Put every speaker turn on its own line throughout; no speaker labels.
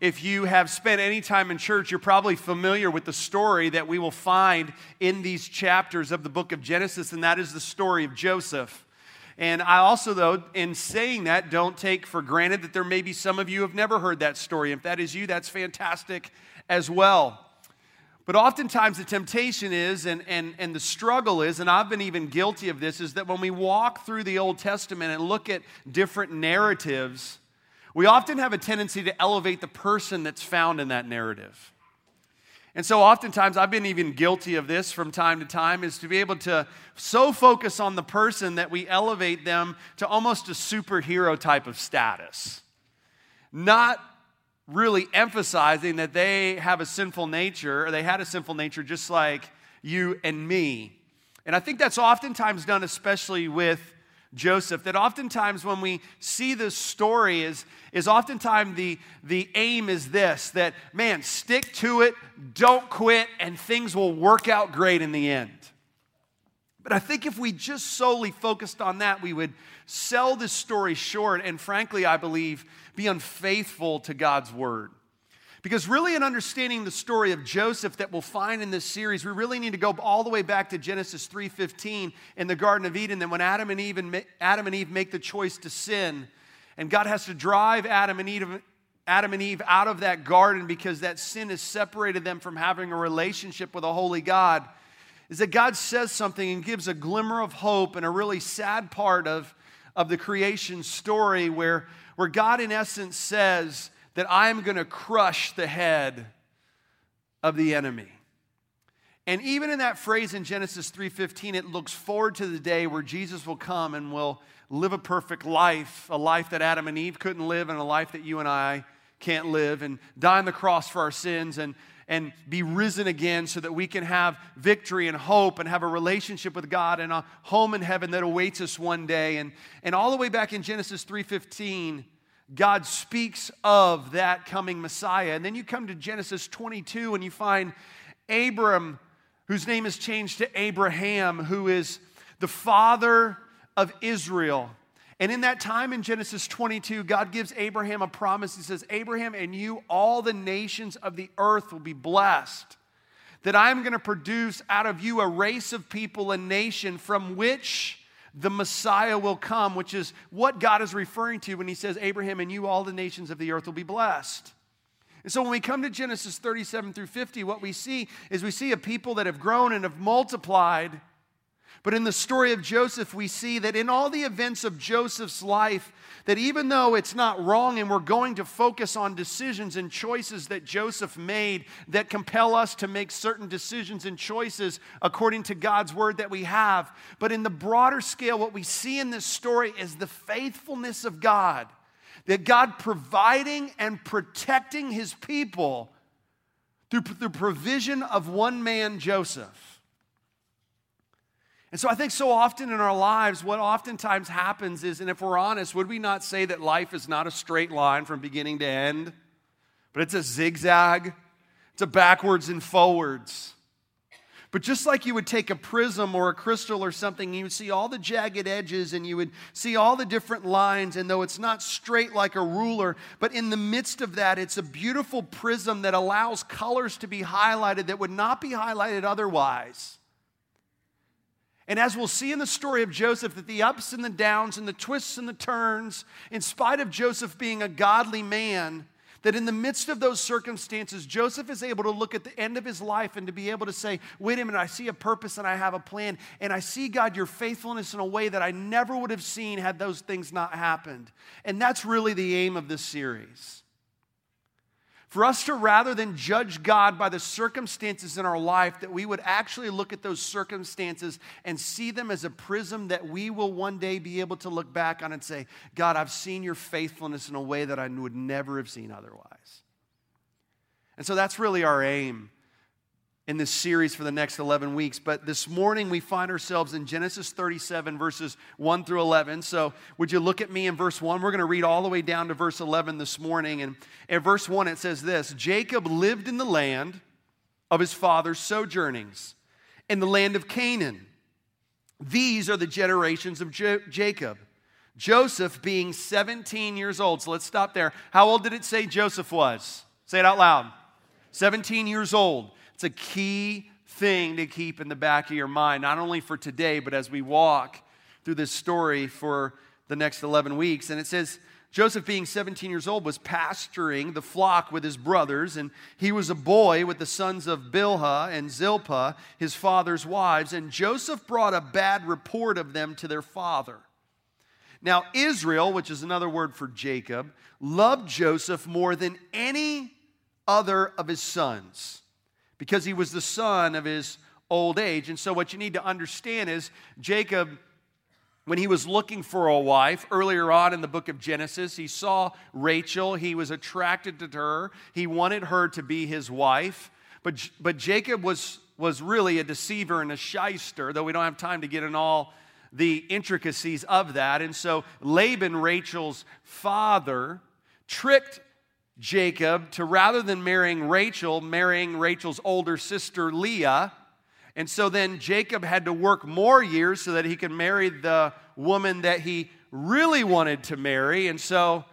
if you have spent any time in church, you're probably familiar with the story that we will find in these chapters of the book of Genesis, and that is the story of Joseph. And I also, though, in saying that, don't take for granted that there may be some of you have never heard that story. If that is you, that's fantastic as well. But oftentimes the temptation is, and, and, and the struggle is, and I've been even guilty of this, is that when we walk through the Old Testament and look at different narratives, we often have a tendency to elevate the person that's found in that narrative. And so, oftentimes, I've been even guilty of this from time to time, is to be able to so focus on the person that we elevate them to almost a superhero type of status. Not really emphasizing that they have a sinful nature, or they had a sinful nature just like you and me. And I think that's oftentimes done, especially with Joseph, that oftentimes when we see this story is, is oftentimes the, the aim is this that, man, stick to it, don't quit, and things will work out great in the end. But I think if we just solely focused on that, we would sell this story short and, frankly, I believe, be unfaithful to God's word. Because really, in understanding the story of Joseph that we'll find in this series, we really need to go all the way back to Genesis 3:15 in the Garden of Eden. Then when Adam and Eve and Adam and Eve make the choice to sin, and God has to drive Adam and Eve, Adam and Eve out of that garden because that sin has separated them from having a relationship with a holy God, is that God says something and gives a glimmer of hope and a really sad part of, of the creation story where, where God, in essence, says that I'm going to crush the head of the enemy. And even in that phrase in Genesis 3:15 it looks forward to the day where Jesus will come and will live a perfect life, a life that Adam and Eve couldn't live and a life that you and I can't live and die on the cross for our sins and and be risen again so that we can have victory and hope and have a relationship with God and a home in heaven that awaits us one day. And, and all the way back in Genesis 3:15, God speaks of that coming Messiah. And then you come to Genesis 22 and you find Abram, whose name is changed to Abraham, who is the father of Israel. And in that time in Genesis 22, God gives Abraham a promise. He says, Abraham, and you, all the nations of the earth will be blessed. That I'm going to produce out of you a race of people, a nation from which the Messiah will come, which is what God is referring to when he says, Abraham and you, all the nations of the earth will be blessed. And so when we come to Genesis 37 through 50, what we see is we see a people that have grown and have multiplied but in the story of Joseph, we see that in all the events of Joseph's life, that even though it's not wrong and we're going to focus on decisions and choices that Joseph made that compel us to make certain decisions and choices according to God's word that we have, but in the broader scale, what we see in this story is the faithfulness of God. That God providing and protecting his people through the provision of one man, Joseph. And so I think so often in our lives, what oftentimes happens is, and if we're honest, would we not say that life is not a straight line from beginning to end, but it's a zigzag, it's a backwards and forwards. But just like you would take a prism or a crystal or something, you would see all the jagged edges and you would see all the different lines. And though it's not straight like a ruler, but in the midst of that, it's a beautiful prism that allows colors to be highlighted that would not be highlighted otherwise. And as we'll see in the story of Joseph, that the ups and the downs and the twists and the turns, in spite of Joseph being a godly man, that in the midst of those circumstances, Joseph is able to look at the end of his life and to be able to say, wait a minute, I see a purpose and I have a plan. And I see, God, your faithfulness in a way that I never would have seen had those things not happened. And that's really the aim of this series. For us to rather than judge God by the circumstances in our life, that we would actually look at those circumstances and see them as a prism that we will one day be able to look back on and say, God, I've seen your faithfulness in a way that I would never have seen otherwise. And so that's really our aim in this series for the next 11 weeks. But this morning we find ourselves in Genesis 37, verses 1 through 11. So would you look at me in verse 1? We're going to read all the way down to verse 11 this morning. And in verse 1, it says this Jacob lived in the land of his father's sojournings, in the land of Canaan. These are the generations of jo- Jacob. Joseph being 17 years old. So let's stop there. How old did it say Joseph was? Say it out loud. 17 years old. It's a key thing to keep in the back of your mind, not only for today, but as we walk through this story for the next 11 weeks. And it says, Joseph, being 17 years old, was pasturing the flock with his brothers, and he was a boy with the sons of Bilhah and Zilpah, his father's wives. And Joseph brought a bad report of them to their father. Now, Israel, which is another word for Jacob, loved Joseph more than any other of his sons because he was the son of his old age. And so, what you need to understand is Jacob, when he was looking for a wife earlier on in the book of Genesis, he saw Rachel. He was attracted to her. He wanted her to be his wife. But, but Jacob was, was really a deceiver and a shyster, though we don't have time to get in all the intricacies of that. And so Laban, Rachel's father, tricked Jacob to rather than marrying Rachel, marrying Rachel's older sister Leah. And so then Jacob had to work more years so that he could marry the woman that he really wanted to marry. And so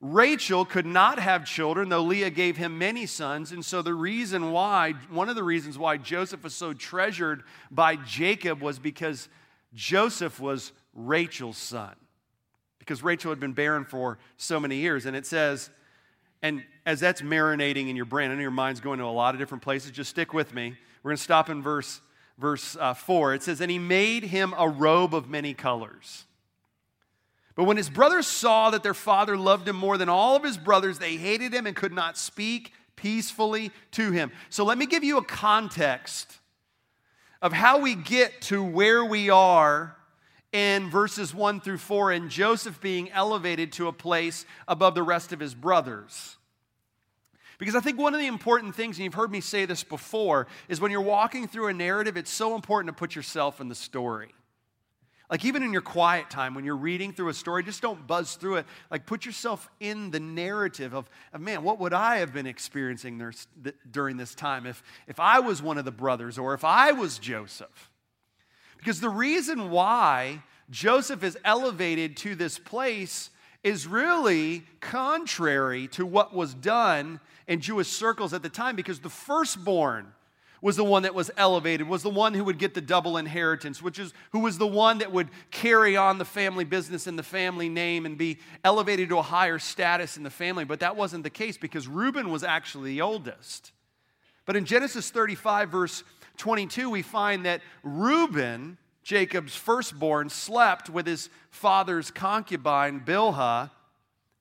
Rachel could not have children, though Leah gave him many sons. And so the reason why, one of the reasons why Joseph was so treasured by Jacob was because Joseph was Rachel's son. Because Rachel had been barren for so many years. And it says, and as that's marinating in your brain, I know your mind's going to a lot of different places. Just stick with me. We're going to stop in verse, verse uh, 4. It says, And he made him a robe of many colors. But when his brothers saw that their father loved him more than all of his brothers, they hated him and could not speak peacefully to him. So let me give you a context of how we get to where we are in verses 1 through 4 and Joseph being elevated to a place above the rest of his brothers. Because I think one of the important things, and you've heard me say this before, is when you're walking through a narrative, it's so important to put yourself in the story. Like, even in your quiet time, when you're reading through a story, just don't buzz through it. Like, put yourself in the narrative of, of man, what would I have been experiencing there, during this time if, if I was one of the brothers or if I was Joseph? Because the reason why Joseph is elevated to this place is really contrary to what was done in Jewish circles at the time because the firstborn was the one that was elevated, was the one who would get the double inheritance, which is who was the one that would carry on the family business and the family name and be elevated to a higher status in the family. But that wasn't the case because Reuben was actually the oldest. But in Genesis 35, verse 22, we find that Reuben, Jacob's firstborn, slept with his father's concubine, Bilhah.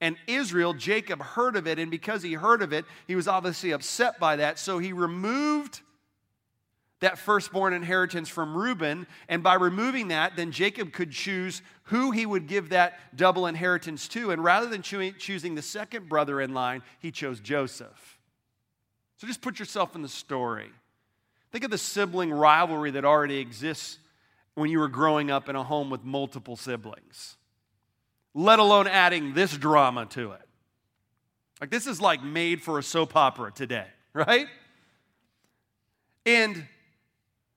And Israel, Jacob heard of it, and because he heard of it, he was obviously upset by that. So he removed that firstborn inheritance from Reuben. And by removing that, then Jacob could choose who he would give that double inheritance to. And rather than choosing the second brother in line, he chose Joseph. So just put yourself in the story. Think of the sibling rivalry that already exists when you were growing up in a home with multiple siblings, let alone adding this drama to it. Like, this is like made for a soap opera today, right? And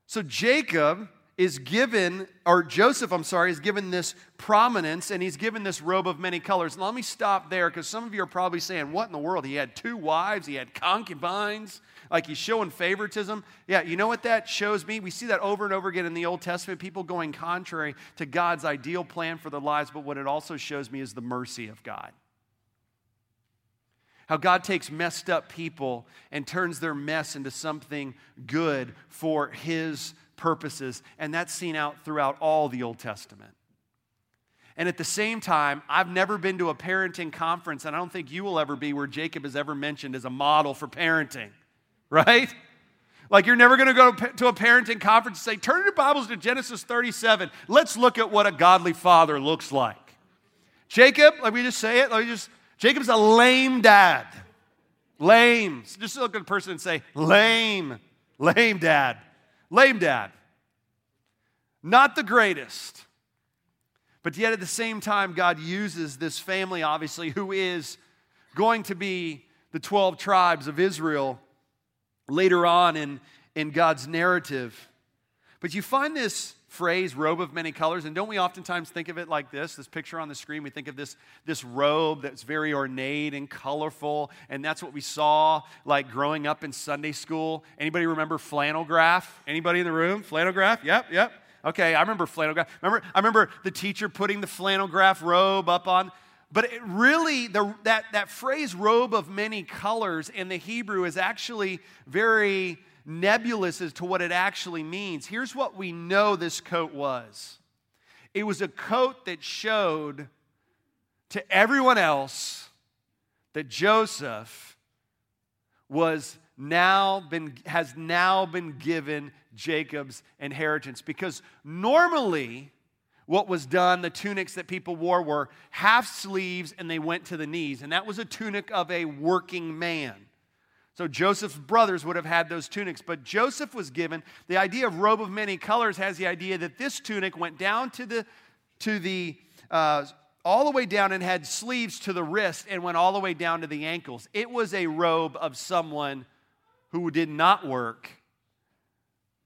so Jacob is given, or Joseph, I'm sorry, is given this prominence and he's given this robe of many colors. let me stop there because some of you are probably saying, What in the world? He had two wives, he had concubines, like he's showing favoritism. Yeah, you know what that shows me? We see that over and over again in the Old Testament, people going contrary to God's ideal plan for their lives, but what it also shows me is the mercy of God. How God takes messed up people and turns their mess into something good for His purposes. And that's seen out throughout all the Old Testament. And at the same time, I've never been to a parenting conference, and I don't think you will ever be, where Jacob is ever mentioned as a model for parenting, right? Like you're never going to go to a parenting conference and say, turn your Bibles to Genesis 37. Let's look at what a godly father looks like. Jacob, let me just say it. Let me just, Jacob's a lame dad. Lame. Just look at a person and say, lame, lame dad. Lame dad. Not the greatest. But yet at the same time, God uses this family, obviously, who is going to be the 12 tribes of Israel later on in, in God's narrative. But you find this phrase, robe of many colors. And don't we oftentimes think of it like this? This picture on the screen, we think of this, this robe that's very ornate and colorful. And that's what we saw like growing up in Sunday school. Anybody remember flannel graph? Anybody in the room? Flannel graph? Yep, yep. Okay, I remember flannel graph. Remember, I remember the teacher putting the flannel graph robe up on. But it really, the, that, that phrase robe of many colors in the Hebrew is actually very nebulous as to what it actually means. Here's what we know this coat was it was a coat that showed to everyone else that Joseph was now been has now been given Jacob's inheritance because normally what was done the tunics that people wore were half sleeves and they went to the knees and that was a tunic of a working man so Joseph's brothers would have had those tunics, but Joseph was given the idea of robe of many colors has the idea that this tunic went down to the to the uh, all the way down and had sleeves to the wrist and went all the way down to the ankles. It was a robe of someone who did not work,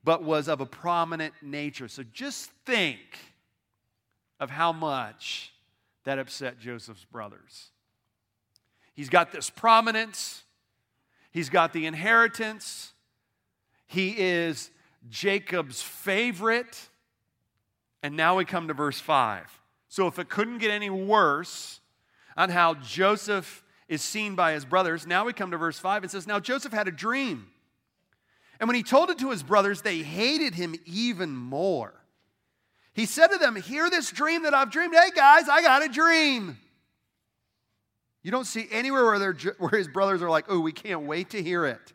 but was of a prominent nature. So just think of how much that upset Joseph's brothers. He's got this prominence. He's got the inheritance. He is Jacob's favorite. And now we come to verse 5. So, if it couldn't get any worse on how Joseph is seen by his brothers, now we come to verse 5 and says, Now Joseph had a dream. And when he told it to his brothers, they hated him even more. He said to them, Hear this dream that I've dreamed. Hey guys, I got a dream. You don't see anywhere where, where his brothers are like, oh, we can't wait to hear it.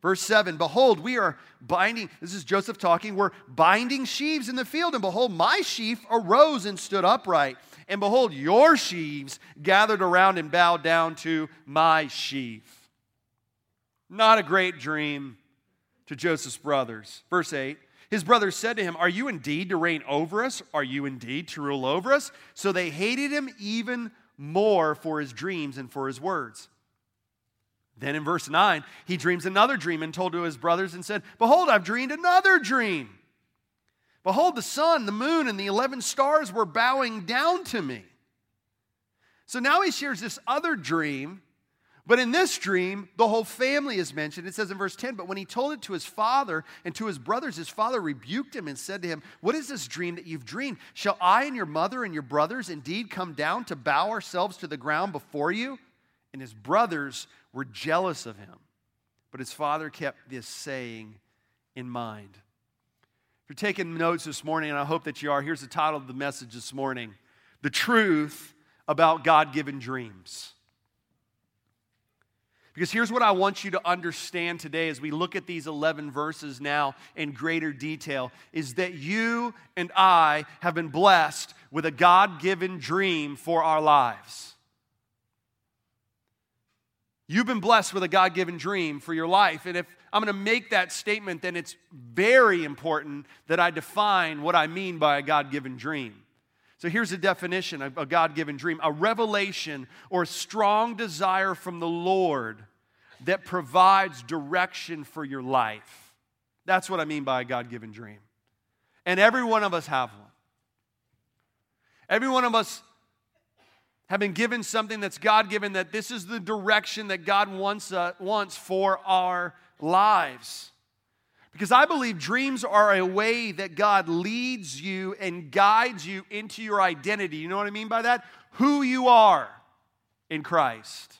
Verse 7 Behold, we are binding, this is Joseph talking, we're binding sheaves in the field, and behold, my sheaf arose and stood upright. And behold, your sheaves gathered around and bowed down to my sheaf. Not a great dream to Joseph's brothers. Verse 8 His brothers said to him, Are you indeed to reign over us? Are you indeed to rule over us? So they hated him even more for his dreams and for his words. Then in verse 9, he dreams another dream and told to his brothers and said, Behold, I've dreamed another dream. Behold, the sun, the moon, and the 11 stars were bowing down to me. So now he shares this other dream but in this dream, the whole family is mentioned. It says in verse 10 But when he told it to his father and to his brothers, his father rebuked him and said to him, What is this dream that you've dreamed? Shall I and your mother and your brothers indeed come down to bow ourselves to the ground before you? And his brothers were jealous of him. But his father kept this saying in mind. If you're taking notes this morning, and I hope that you are, here's the title of the message this morning The Truth About God Given Dreams. Because here's what I want you to understand today as we look at these 11 verses now in greater detail is that you and I have been blessed with a God given dream for our lives. You've been blessed with a God given dream for your life. And if I'm going to make that statement, then it's very important that I define what I mean by a God given dream. So here's a definition of a God given dream a revelation or strong desire from the Lord that provides direction for your life. That's what I mean by a God given dream. And every one of us have one. Every one of us have been given something that's God given, that this is the direction that God wants, uh, wants for our lives. Because I believe dreams are a way that God leads you and guides you into your identity. You know what I mean by that? Who you are in Christ.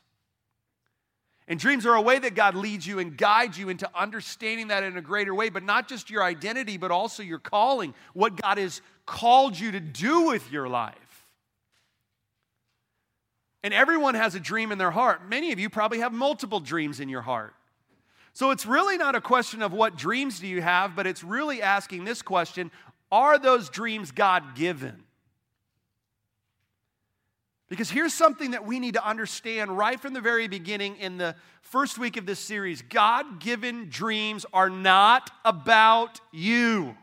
And dreams are a way that God leads you and guides you into understanding that in a greater way, but not just your identity, but also your calling, what God has called you to do with your life. And everyone has a dream in their heart. Many of you probably have multiple dreams in your heart. So it's really not a question of what dreams do you have, but it's really asking this question Are those dreams God given? Because here's something that we need to understand right from the very beginning in the first week of this series God given dreams are not about you.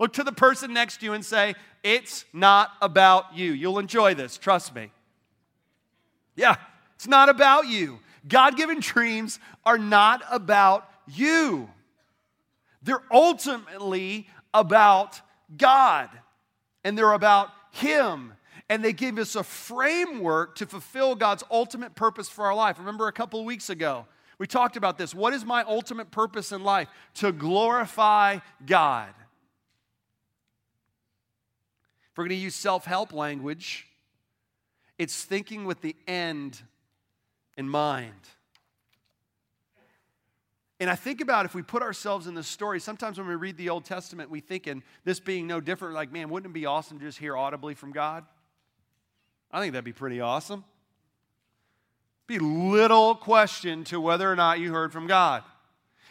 Look to the person next to you and say, It's not about you. You'll enjoy this, trust me. Yeah, it's not about you. God given dreams are not about you. They're ultimately about God and they're about Him. And they give us a framework to fulfill God's ultimate purpose for our life. Remember a couple of weeks ago, we talked about this. What is my ultimate purpose in life? To glorify God. If we're going to use self help language, it's thinking with the end in mind. And I think about if we put ourselves in the story, sometimes when we read the Old Testament, we think, and this being no different, like, man, wouldn't it be awesome to just hear audibly from God? I think that'd be pretty awesome. Be little question to whether or not you heard from God.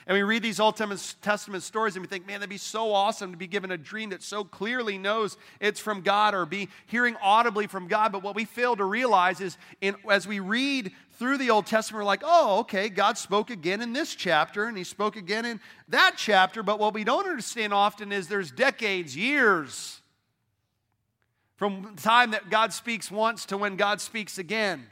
And we read these Old Testament stories and we think, man, that'd be so awesome to be given a dream that so clearly knows it's from God or be hearing audibly from God. But what we fail to realize is in, as we read through the Old Testament, we're like, oh, okay, God spoke again in this chapter and he spoke again in that chapter. But what we don't understand often is there's decades, years from the time that God speaks once to when God speaks again.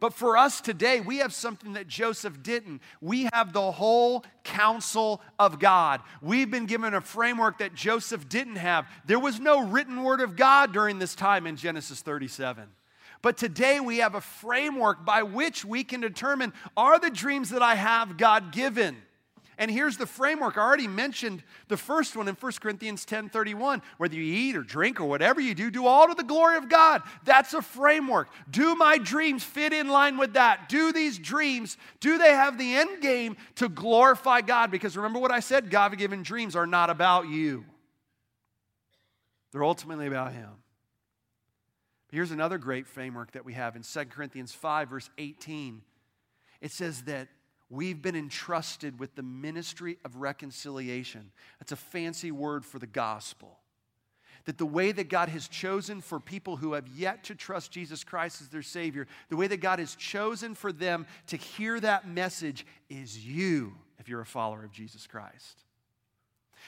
But for us today, we have something that Joseph didn't. We have the whole counsel of God. We've been given a framework that Joseph didn't have. There was no written word of God during this time in Genesis 37. But today we have a framework by which we can determine are the dreams that I have God given? And here's the framework. I already mentioned the first one in 1 Corinthians 10 31. Whether you eat or drink or whatever you do, do all to the glory of God. That's a framework. Do my dreams fit in line with that? Do these dreams, do they have the end game to glorify God? Because remember what I said God given dreams are not about you, they're ultimately about Him. Here's another great framework that we have in 2 Corinthians 5, verse 18. It says that We've been entrusted with the ministry of reconciliation. That's a fancy word for the gospel. That the way that God has chosen for people who have yet to trust Jesus Christ as their Savior, the way that God has chosen for them to hear that message is you, if you're a follower of Jesus Christ.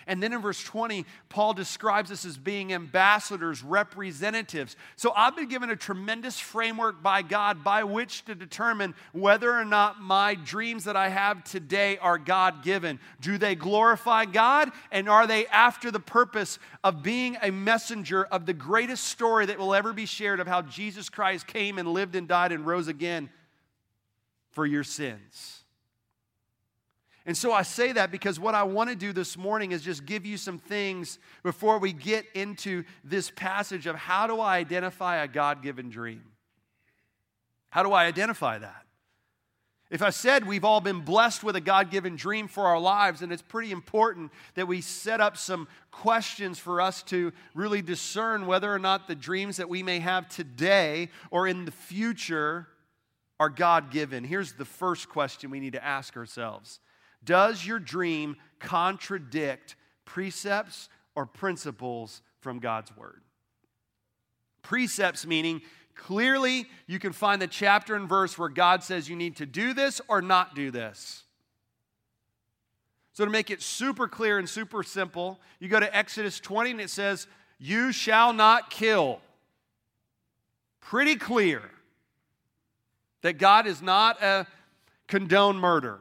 And then in verse 20, Paul describes us as being ambassadors, representatives. So I've been given a tremendous framework by God by which to determine whether or not my dreams that I have today are God given. Do they glorify God? And are they after the purpose of being a messenger of the greatest story that will ever be shared of how Jesus Christ came and lived and died and rose again for your sins? And so I say that because what I want to do this morning is just give you some things before we get into this passage of how do I identify a God given dream? How do I identify that? If I said we've all been blessed with a God given dream for our lives, and it's pretty important that we set up some questions for us to really discern whether or not the dreams that we may have today or in the future are God given. Here's the first question we need to ask ourselves does your dream contradict precepts or principles from God's Word? Precepts meaning clearly you can find the chapter and verse where God says you need to do this or not do this. So, to make it super clear and super simple, you go to Exodus 20 and it says, You shall not kill. Pretty clear that God is not a condone murder.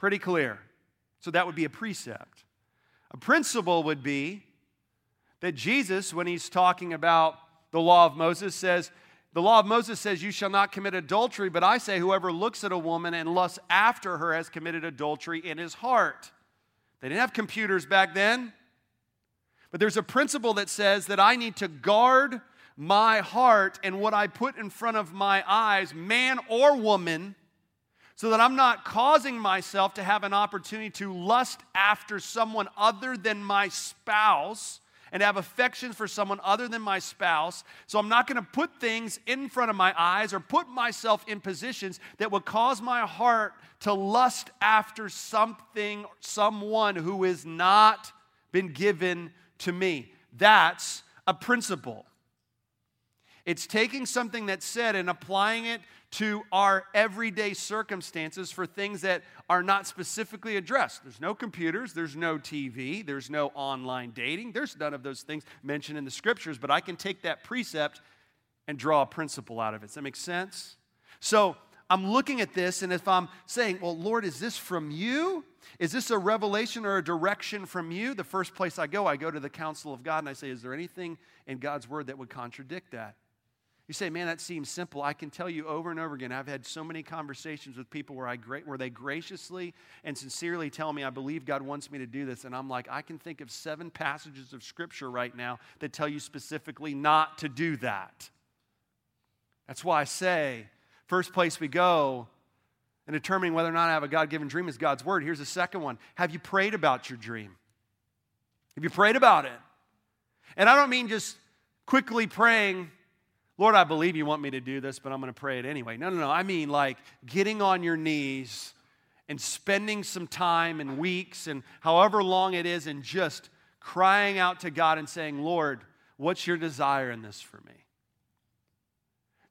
Pretty clear. So that would be a precept. A principle would be that Jesus, when he's talking about the law of Moses, says, The law of Moses says, You shall not commit adultery, but I say, whoever looks at a woman and lusts after her has committed adultery in his heart. They didn't have computers back then. But there's a principle that says that I need to guard my heart and what I put in front of my eyes, man or woman, so that I'm not causing myself to have an opportunity to lust after someone other than my spouse and have affections for someone other than my spouse. So I'm not going to put things in front of my eyes or put myself in positions that would cause my heart to lust after something, someone who is not been given to me. That's a principle. It's taking something that's said and applying it to our everyday circumstances for things that are not specifically addressed. There's no computers, there's no TV, there's no online dating, there's none of those things mentioned in the scriptures, but I can take that precept and draw a principle out of it. Does that make sense? So, I'm looking at this, and if I'm saying, Well, Lord, is this from you? Is this a revelation or a direction from you? The first place I go, I go to the counsel of God and I say, Is there anything in God's word that would contradict that? You say, man, that seems simple. I can tell you over and over again, I've had so many conversations with people where, I, where they graciously and sincerely tell me, I believe God wants me to do this. And I'm like, I can think of seven passages of Scripture right now that tell you specifically not to do that. That's why I say, first place we go in determining whether or not I have a God given dream is God's Word. Here's the second one Have you prayed about your dream? Have you prayed about it? And I don't mean just quickly praying Lord, I believe you want me to do this, but I'm going to pray it anyway. No, no, no. I mean, like getting on your knees and spending some time and weeks and however long it is and just crying out to God and saying, Lord, what's your desire in this for me?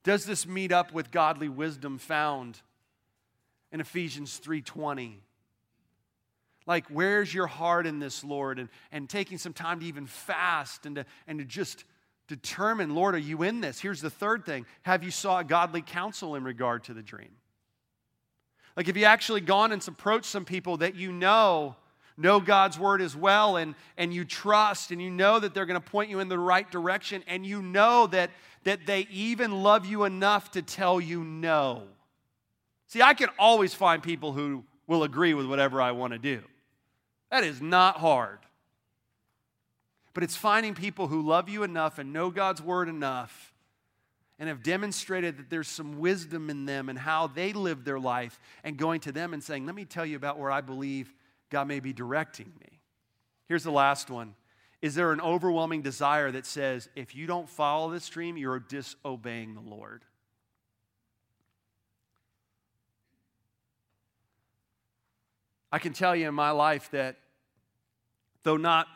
Does this meet up with godly wisdom found in Ephesians 3:20? Like, where's your heart in this, Lord? And, and taking some time to even fast and to, and to just determine, Lord, are you in this? Here's the third thing Have you sought godly counsel in regard to the dream? Like, have you actually gone and approached some people that you know know God's word as well and, and you trust and you know that they're going to point you in the right direction and you know that, that they even love you enough to tell you no? See, I can always find people who will agree with whatever I want to do. That is not hard. But it's finding people who love you enough and know God's word enough and have demonstrated that there's some wisdom in them and how they live their life and going to them and saying, Let me tell you about where I believe God may be directing me. Here's the last one. Is there an overwhelming desire that says, if you don't follow this dream, you're disobeying the Lord? I can tell you in my life that though not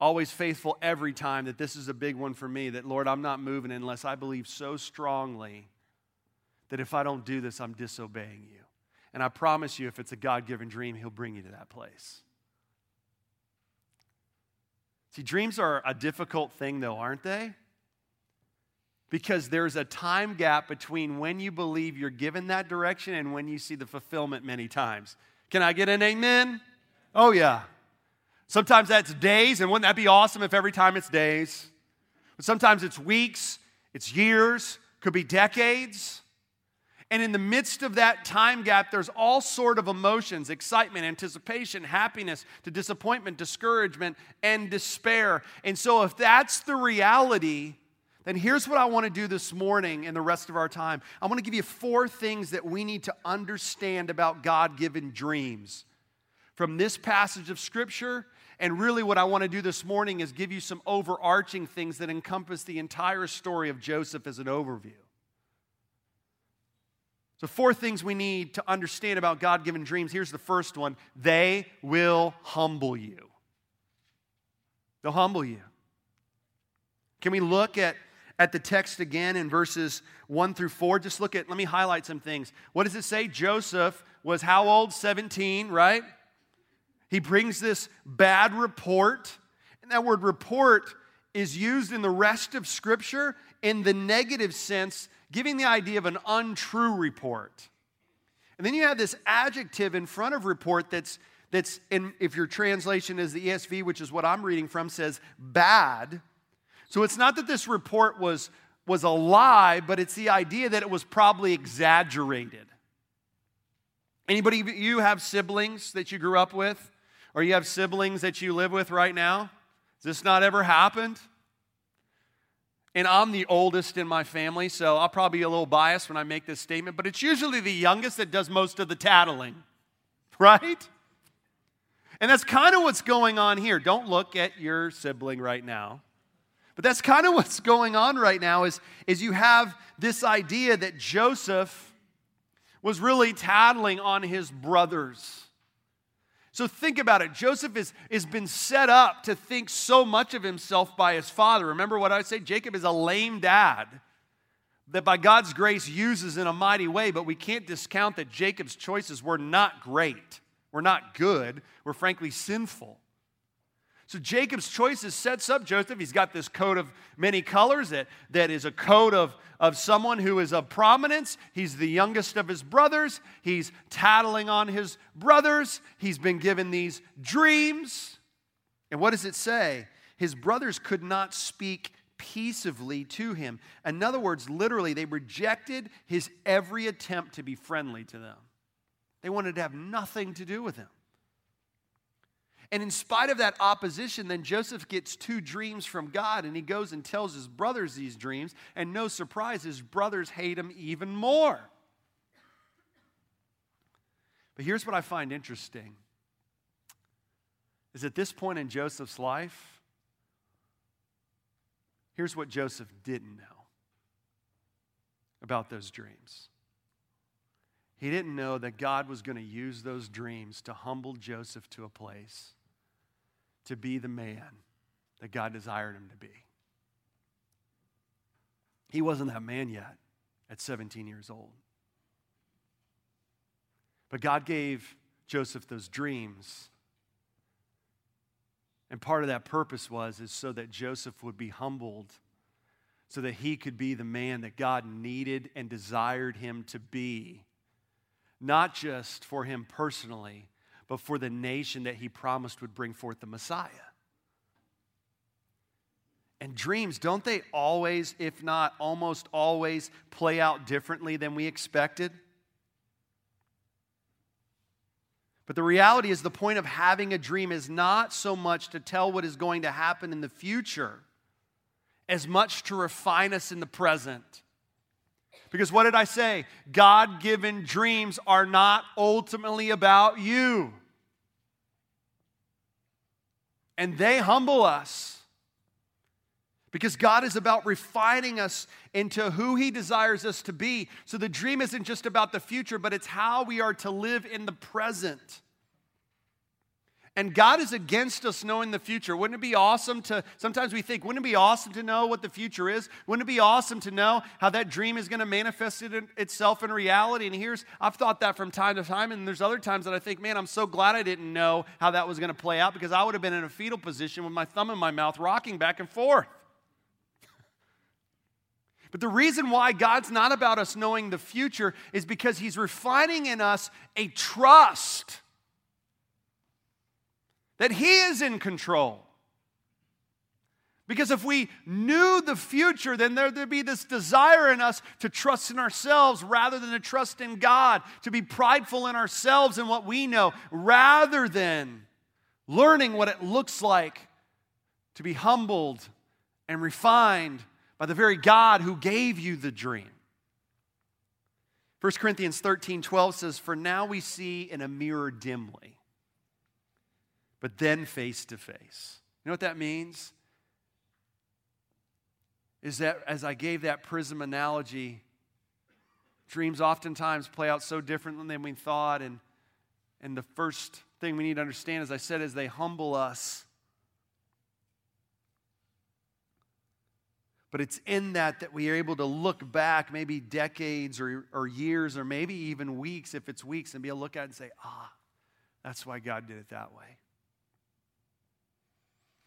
always faithful every time, that this is a big one for me that, Lord, I'm not moving unless I believe so strongly that if I don't do this, I'm disobeying you. And I promise you, if it's a God given dream, He'll bring you to that place. See, dreams are a difficult thing, though, aren't they? Because there's a time gap between when you believe you're given that direction and when you see the fulfillment many times. Can I get an amen? Oh, yeah. Sometimes that's days, and wouldn't that be awesome if every time it's days? But sometimes it's weeks, it's years, could be decades. And in the midst of that time gap, there's all sort of emotions excitement, anticipation, happiness, to disappointment, discouragement, and despair. And so, if that's the reality, then here's what I want to do this morning and the rest of our time. I want to give you four things that we need to understand about God given dreams from this passage of Scripture and really, what I want to do this morning is give you some overarching things that encompass the entire story of Joseph as an overview. So, four things we need to understand about God given dreams. Here's the first one they will humble you. They'll humble you. Can we look at, at the text again in verses 1 through 4? Just look at, let me highlight some things. What does it say? Joseph was how old? 17, right? He brings this bad report, and that word report is used in the rest of Scripture in the negative sense, giving the idea of an untrue report. And then you have this adjective in front of report that's, that's in, if your translation is the ESV, which is what I'm reading from, says bad. So it's not that this report was, was a lie, but it's the idea that it was probably exaggerated. Anybody you have siblings that you grew up with? Or you have siblings that you live with right now? Has this not ever happened? And I'm the oldest in my family, so I'll probably be a little biased when I make this statement, but it's usually the youngest that does most of the tattling, right? And that's kind of what's going on here. Don't look at your sibling right now. But that's kind of what's going on right now is, is you have this idea that Joseph was really tattling on his brothers. So think about it. Joseph is, has been set up to think so much of himself by his father. Remember what I say? Jacob is a lame dad that by God's grace uses in a mighty way, but we can't discount that Jacob's choices were not great. We're not good. We're frankly sinful. So Jacob's choices sets up Joseph. He's got this coat of many colors that, that is a coat of, of someone who is of prominence. He's the youngest of his brothers. He's tattling on his brothers. He's been given these dreams. And what does it say? His brothers could not speak peaceably to him. In other words, literally, they rejected his every attempt to be friendly to them. They wanted to have nothing to do with him. And in spite of that opposition, then Joseph gets two dreams from God and he goes and tells his brothers these dreams. And no surprise, his brothers hate him even more. But here's what I find interesting is at this point in Joseph's life, here's what Joseph didn't know about those dreams. He didn't know that God was going to use those dreams to humble Joseph to a place to be the man that God desired him to be. He wasn't that man yet at 17 years old. But God gave Joseph those dreams. And part of that purpose was is so that Joseph would be humbled so that he could be the man that God needed and desired him to be not just for him personally, but for the nation that he promised would bring forth the Messiah. And dreams, don't they always, if not almost always, play out differently than we expected? But the reality is, the point of having a dream is not so much to tell what is going to happen in the future, as much to refine us in the present. Because what did I say? God given dreams are not ultimately about you. And they humble us. Because God is about refining us into who He desires us to be. So the dream isn't just about the future, but it's how we are to live in the present. And God is against us knowing the future. Wouldn't it be awesome to, sometimes we think, wouldn't it be awesome to know what the future is? Wouldn't it be awesome to know how that dream is going to manifest it in, itself in reality? And here's, I've thought that from time to time, and there's other times that I think, man, I'm so glad I didn't know how that was going to play out because I would have been in a fetal position with my thumb in my mouth rocking back and forth. But the reason why God's not about us knowing the future is because He's refining in us a trust that He is in control. Because if we knew the future, then there'd be this desire in us to trust in ourselves rather than to trust in God, to be prideful in ourselves and what we know, rather than learning what it looks like to be humbled and refined by the very God who gave you the dream. 1 Corinthians 13 12 says, For now we see in a mirror dimly but then face to face. You know what that means? Is that as I gave that prism analogy, dreams oftentimes play out so differently than we thought. And, and the first thing we need to understand, as I said, is they humble us. But it's in that that we are able to look back, maybe decades or, or years or maybe even weeks, if it's weeks, and be able to look at it and say, ah, that's why God did it that way.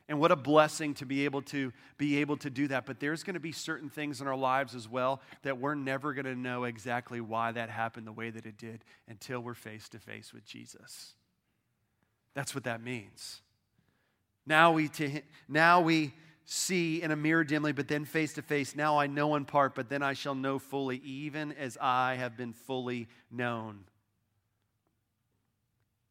And what a blessing to be able to be able to do that. But there's going to be certain things in our lives as well that we're never going to know exactly why that happened the way that it did until we're face to face with Jesus. That's what that means. Now we, to, now we see in a mirror dimly, but then face to face. Now I know in part, but then I shall know fully, even as I have been fully known.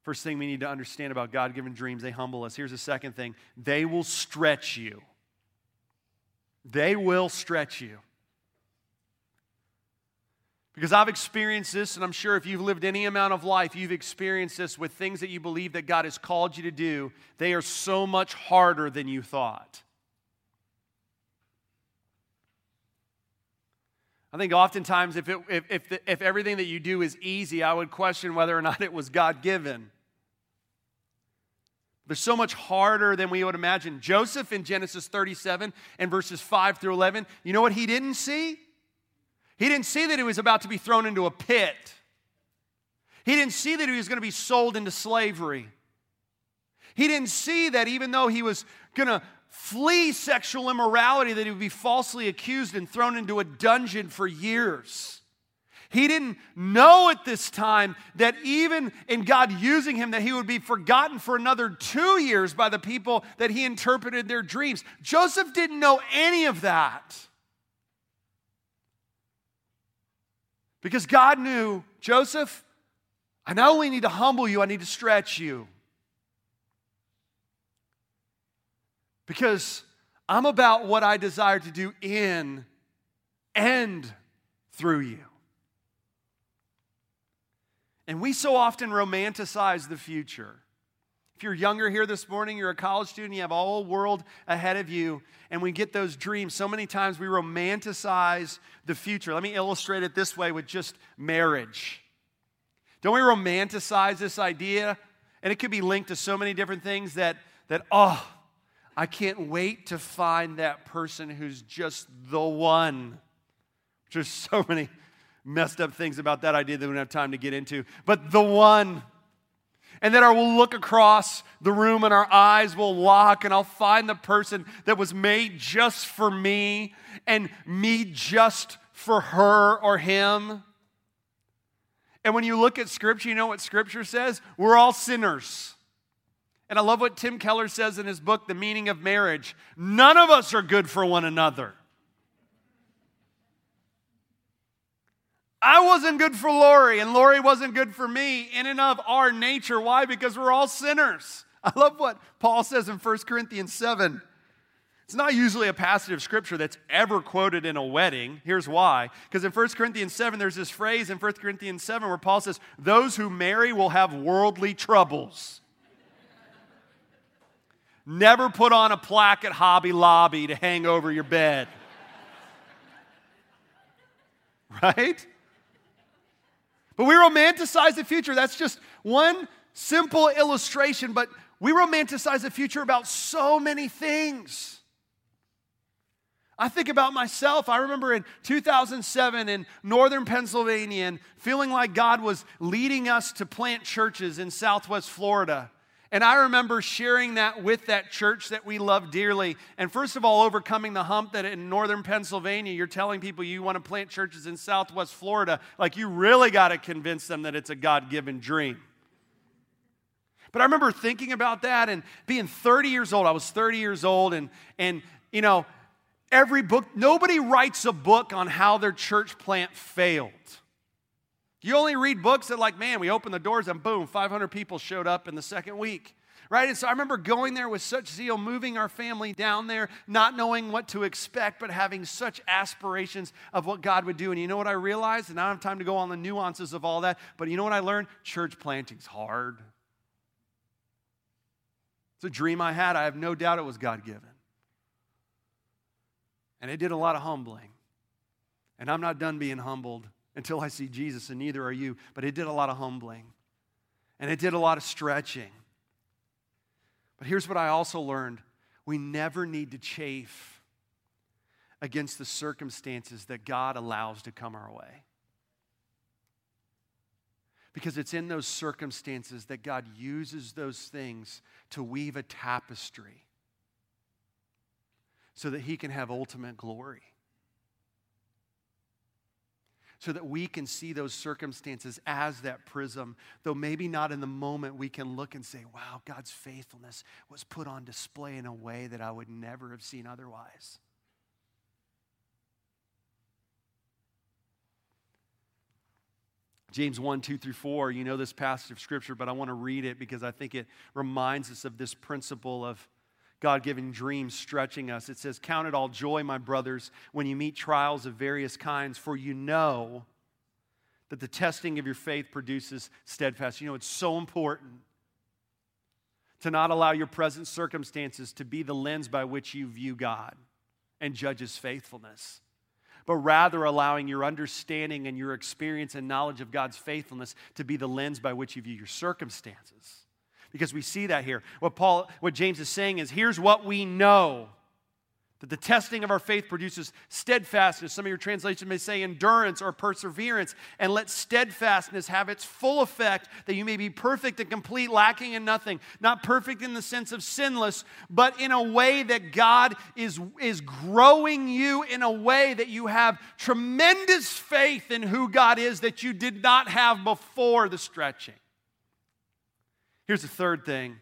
First thing we need to understand about God given dreams, they humble us. Here's the second thing they will stretch you. They will stretch you. Because I've experienced this, and I'm sure if you've lived any amount of life, you've experienced this with things that you believe that God has called you to do. They are so much harder than you thought. I think oftentimes, if, it, if, if, the, if everything that you do is easy, I would question whether or not it was God given. They're so much harder than we would imagine. Joseph in Genesis 37 and verses 5 through 11, you know what he didn't see? He didn't see that he was about to be thrown into a pit. He didn't see that he was going to be sold into slavery. He didn't see that even though he was going to flee sexual immorality, that he would be falsely accused and thrown into a dungeon for years. He didn't know at this time that even in God using him, that he would be forgotten for another two years by the people that he interpreted their dreams. Joseph didn't know any of that. Because God knew, Joseph, I not only need to humble you, I need to stretch you. Because I'm about what I desire to do in and through you. And we so often romanticize the future. If you're younger here this morning, you're a college student, you have all world ahead of you, and we get those dreams. So many times we romanticize the future. Let me illustrate it this way with just marriage. Don't we romanticize this idea? And it could be linked to so many different things that, that oh, I can't wait to find that person who's just the one. There's so many messed up things about that idea that we don't have time to get into. But the one. And then I will look across the room and our eyes will lock, and I'll find the person that was made just for me and me just for her or him. And when you look at Scripture, you know what Scripture says? We're all sinners. And I love what Tim Keller says in his book, The Meaning of Marriage. None of us are good for one another. I wasn't good for Lori, and Lori wasn't good for me in and of our nature. Why? Because we're all sinners. I love what Paul says in 1 Corinthians 7. It's not usually a passage of scripture that's ever quoted in a wedding. Here's why. Because in 1 Corinthians 7, there's this phrase in 1 Corinthians 7 where Paul says, Those who marry will have worldly troubles. Never put on a plaque at Hobby Lobby to hang over your bed. right? But we romanticize the future. That's just one simple illustration, but we romanticize the future about so many things. I think about myself. I remember in 2007 in northern Pennsylvania and feeling like God was leading us to plant churches in southwest Florida. And I remember sharing that with that church that we love dearly. And first of all, overcoming the hump that in northern Pennsylvania, you're telling people you want to plant churches in southwest Florida. Like you really got to convince them that it's a God given dream. But I remember thinking about that and being 30 years old. I was 30 years old, and, and you know, every book, nobody writes a book on how their church plant failed. You only read books that, like, man, we opened the doors and boom, 500 people showed up in the second week. Right? And so I remember going there with such zeal, moving our family down there, not knowing what to expect, but having such aspirations of what God would do. And you know what I realized? And I don't have time to go on the nuances of all that, but you know what I learned? Church planting's hard. It's a dream I had. I have no doubt it was God given. And it did a lot of humbling. And I'm not done being humbled until I see Jesus, and neither are you. But it did a lot of humbling, and it did a lot of stretching. But here's what I also learned we never need to chafe against the circumstances that God allows to come our way. Because it's in those circumstances that God uses those things to weave a tapestry so that He can have ultimate glory so that we can see those circumstances as that prism. Though maybe not in the moment, we can look and say, wow, God's faithfulness was put on display in a way that I would never have seen otherwise. James 1, 2 through 4, you know this passage of scripture, but I want to read it because I think it reminds us of this principle of God given dreams stretching us. It says, Count it all joy, my brothers, when you meet trials of various kinds, for you know that the testing of your faith produces steadfast. You know, it's so important to not allow your present circumstances to be the lens by which you view God and judge his faithfulness, but rather allowing your understanding and your experience and knowledge of God's faithfulness to be the lens by which you view your circumstances because we see that here. What Paul, what James is saying is here's what we know That the testing of our faith produces steadfastness. Some of your translations may say endurance or perseverance. And let steadfastness have its full effect, that you may be perfect and complete, lacking in nothing. Not perfect in the sense of sinless, but in a way that God is, is growing you in a way that you have tremendous faith in who God is that you did not have before the stretching. Here's the third thing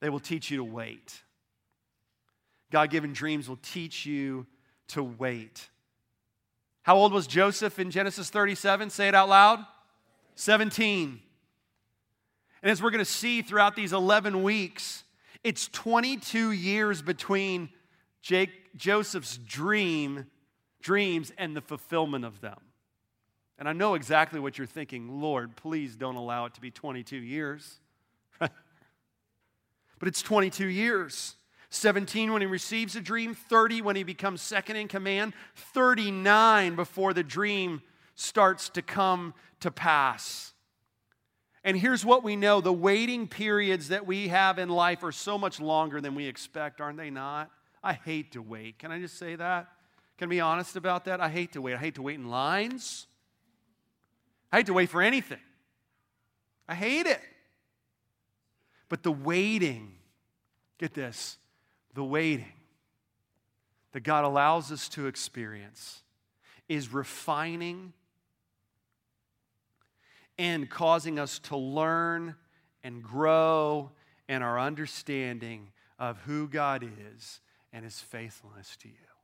they will teach you to wait. God given dreams will teach you to wait. How old was Joseph in Genesis 37? Say it out loud 17. And as we're going to see throughout these 11 weeks, it's 22 years between Jake, Joseph's dream, dreams and the fulfillment of them. And I know exactly what you're thinking. Lord, please don't allow it to be 22 years. But it's 22 years. 17 when he receives a dream, 30 when he becomes second in command, 39 before the dream starts to come to pass. And here's what we know the waiting periods that we have in life are so much longer than we expect, aren't they not? I hate to wait. Can I just say that? Can I be honest about that? I hate to wait. I hate to wait in lines. I hate to wait for anything. I hate it. But the waiting, get this, the waiting that God allows us to experience is refining and causing us to learn and grow in our understanding of who God is and his faithfulness to you.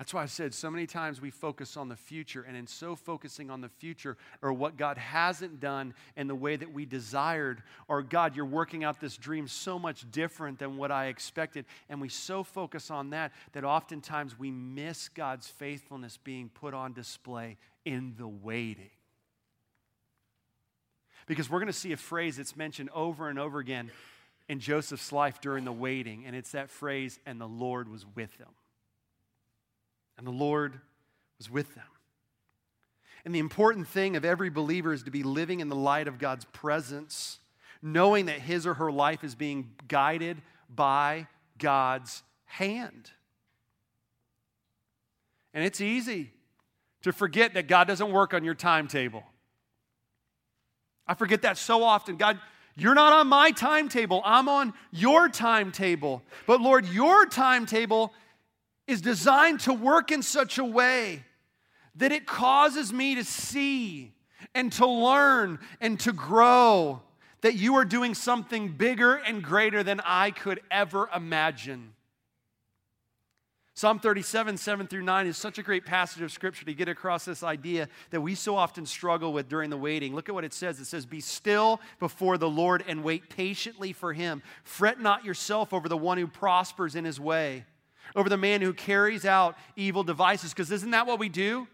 That's why I said so many times we focus on the future, and in so focusing on the future or what God hasn't done in the way that we desired, or God, you're working out this dream so much different than what I expected, and we so focus on that that oftentimes we miss God's faithfulness being put on display in the waiting. Because we're going to see a phrase that's mentioned over and over again in Joseph's life during the waiting, and it's that phrase, and the Lord was with him and the Lord was with them. And the important thing of every believer is to be living in the light of God's presence, knowing that his or her life is being guided by God's hand. And it's easy to forget that God doesn't work on your timetable. I forget that so often. God, you're not on my timetable, I'm on your timetable. But Lord, your timetable is designed to work in such a way that it causes me to see and to learn and to grow that you are doing something bigger and greater than I could ever imagine. Psalm 37, 7 through 9 is such a great passage of scripture to get across this idea that we so often struggle with during the waiting. Look at what it says. It says, Be still before the Lord and wait patiently for him. Fret not yourself over the one who prospers in his way over the man who carries out evil devices. Because isn't that what we do?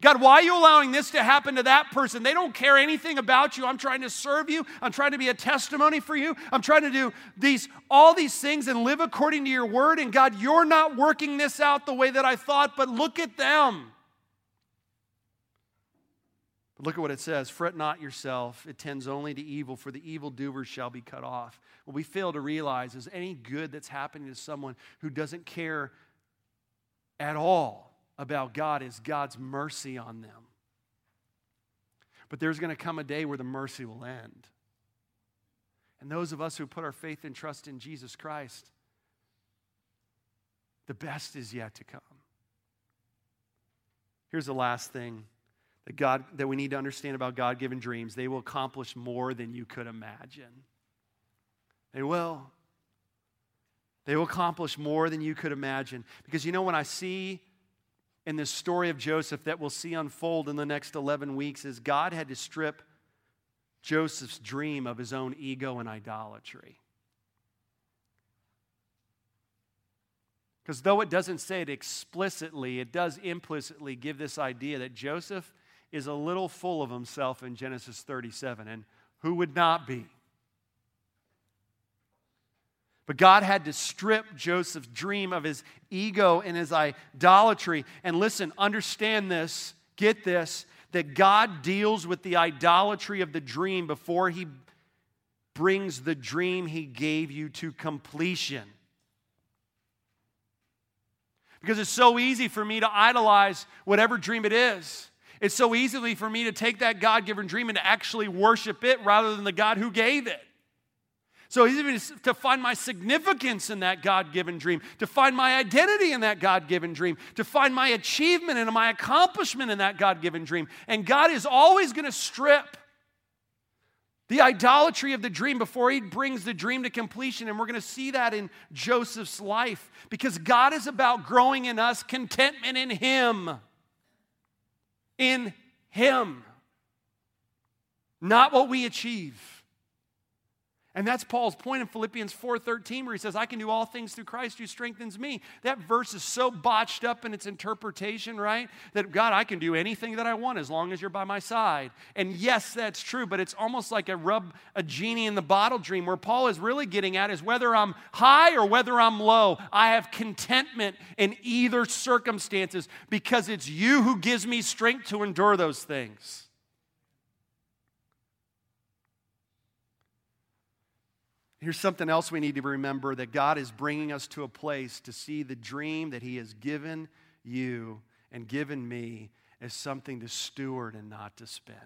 God, why are you allowing this to happen to that person? They don't care anything about you. I'm trying to serve you. I'm trying to be a testimony for you. I'm trying to do these all these things and live according to your word. And God, you're not working this out the way that I thought, but look at them. But look at what it says Fret not yourself, it tends only to evil, for the evildoers shall be cut off. What we fail to realize is any good that's happening to someone who doesn't care at all about God is God's mercy on them. But there's going to come a day where the mercy will end. And those of us who put our faith and trust in Jesus Christ, the best is yet to come. Here's the last thing that God that we need to understand about God-given dreams. They will accomplish more than you could imagine. They will. They will accomplish more than you could imagine. Because you know, when I see in this story of Joseph that we'll see unfold in the next 11 weeks, is God had to strip Joseph's dream of his own ego and idolatry. Because though it doesn't say it explicitly, it does implicitly give this idea that Joseph is a little full of himself in Genesis 37. And who would not be? But God had to strip Joseph's dream of his ego and his idolatry. And listen, understand this, get this, that God deals with the idolatry of the dream before he brings the dream he gave you to completion. Because it's so easy for me to idolize whatever dream it is. It's so easily for me to take that God given dream and to actually worship it rather than the God who gave it. So even to find my significance in that God given dream, to find my identity in that God given dream, to find my achievement and my accomplishment in that God given dream. And God is always going to strip the idolatry of the dream before he brings the dream to completion. And we're going to see that in Joseph's life because God is about growing in us contentment in him. In him. Not what we achieve. And that's Paul's point in Philippians 4:13 where he says I can do all things through Christ who strengthens me. That verse is so botched up in its interpretation, right? That God, I can do anything that I want as long as you're by my side. And yes, that's true, but it's almost like a rub a genie in the bottle dream where Paul is really getting at is whether I'm high or whether I'm low, I have contentment in either circumstances because it's you who gives me strength to endure those things. Here's something else we need to remember that God is bringing us to a place to see the dream that He has given you and given me as something to steward and not to spend.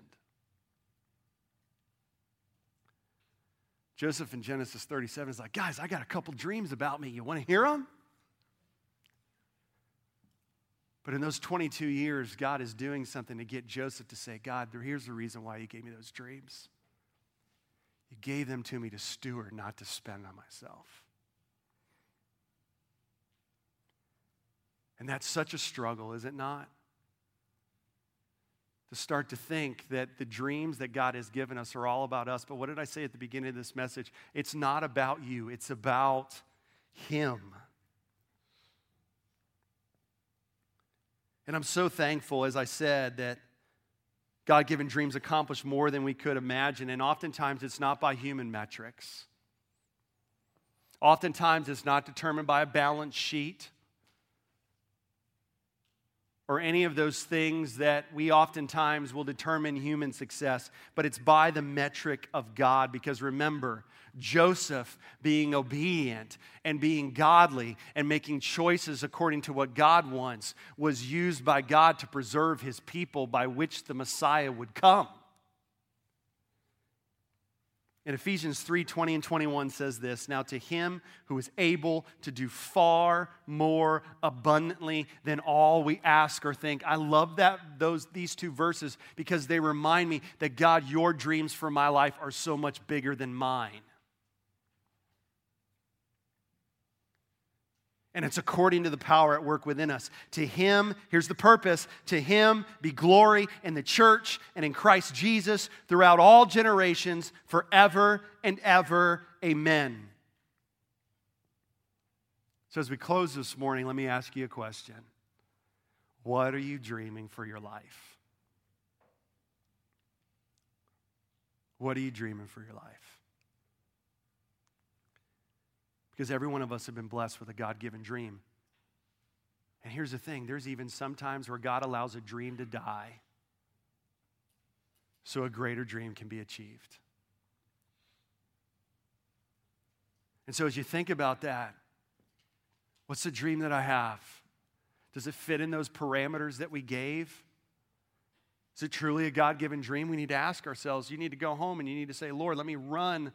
Joseph in Genesis 37 is like, guys, I got a couple dreams about me. You want to hear them? But in those 22 years, God is doing something to get Joseph to say, God, here's the reason why you gave me those dreams. You gave them to me to steward, not to spend on myself. And that's such a struggle, is it not? To start to think that the dreams that God has given us are all about us. But what did I say at the beginning of this message? It's not about you, it's about Him. And I'm so thankful, as I said, that God given dreams accomplish more than we could imagine, and oftentimes it's not by human metrics. Oftentimes it's not determined by a balance sheet or any of those things that we oftentimes will determine human success, but it's by the metric of God. Because remember, Joseph being obedient and being godly and making choices according to what God wants was used by God to preserve his people by which the Messiah would come. In Ephesians 3 20 and 21 says this Now to him who is able to do far more abundantly than all we ask or think. I love that those these two verses because they remind me that God, your dreams for my life are so much bigger than mine. And it's according to the power at work within us. To him, here's the purpose to him be glory in the church and in Christ Jesus throughout all generations, forever and ever. Amen. So, as we close this morning, let me ask you a question What are you dreaming for your life? What are you dreaming for your life? Because every one of us have been blessed with a God given dream. And here's the thing there's even some times where God allows a dream to die so a greater dream can be achieved. And so, as you think about that, what's the dream that I have? Does it fit in those parameters that we gave? Is it truly a God given dream? We need to ask ourselves. You need to go home and you need to say, Lord, let me run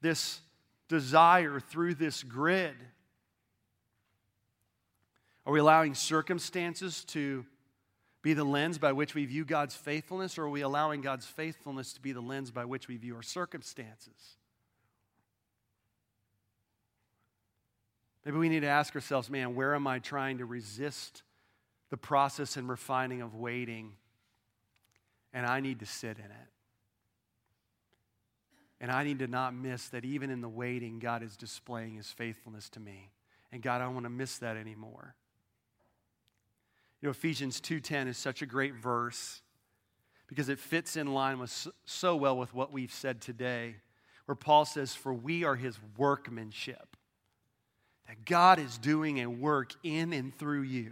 this desire through this grid? Are we allowing circumstances to be the lens by which we view God's faithfulness, or are we allowing God's faithfulness to be the lens by which we view our circumstances? Maybe we need to ask ourselves, man, where am I trying to resist the process and refining of waiting? And I need to sit in it. And I need to not miss that even in the waiting, God is displaying his faithfulness to me. And God, I don't want to miss that anymore. You know, Ephesians 2:10 is such a great verse because it fits in line with so well with what we've said today, where Paul says, For we are his workmanship. That God is doing a work in and through you.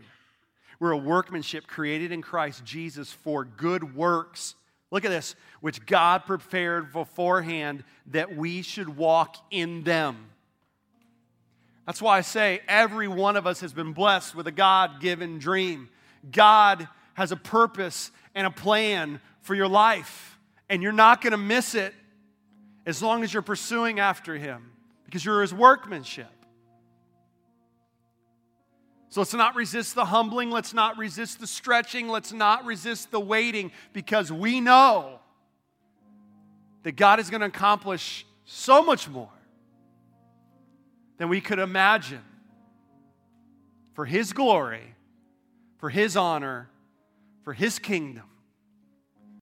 We're a workmanship created in Christ Jesus for good works Look at this, which God prepared beforehand that we should walk in them. That's why I say every one of us has been blessed with a God given dream. God has a purpose and a plan for your life, and you're not going to miss it as long as you're pursuing after Him because you're His workmanship. So let's not resist the humbling. Let's not resist the stretching. Let's not resist the waiting because we know that God is going to accomplish so much more than we could imagine for His glory, for His honor, for His kingdom.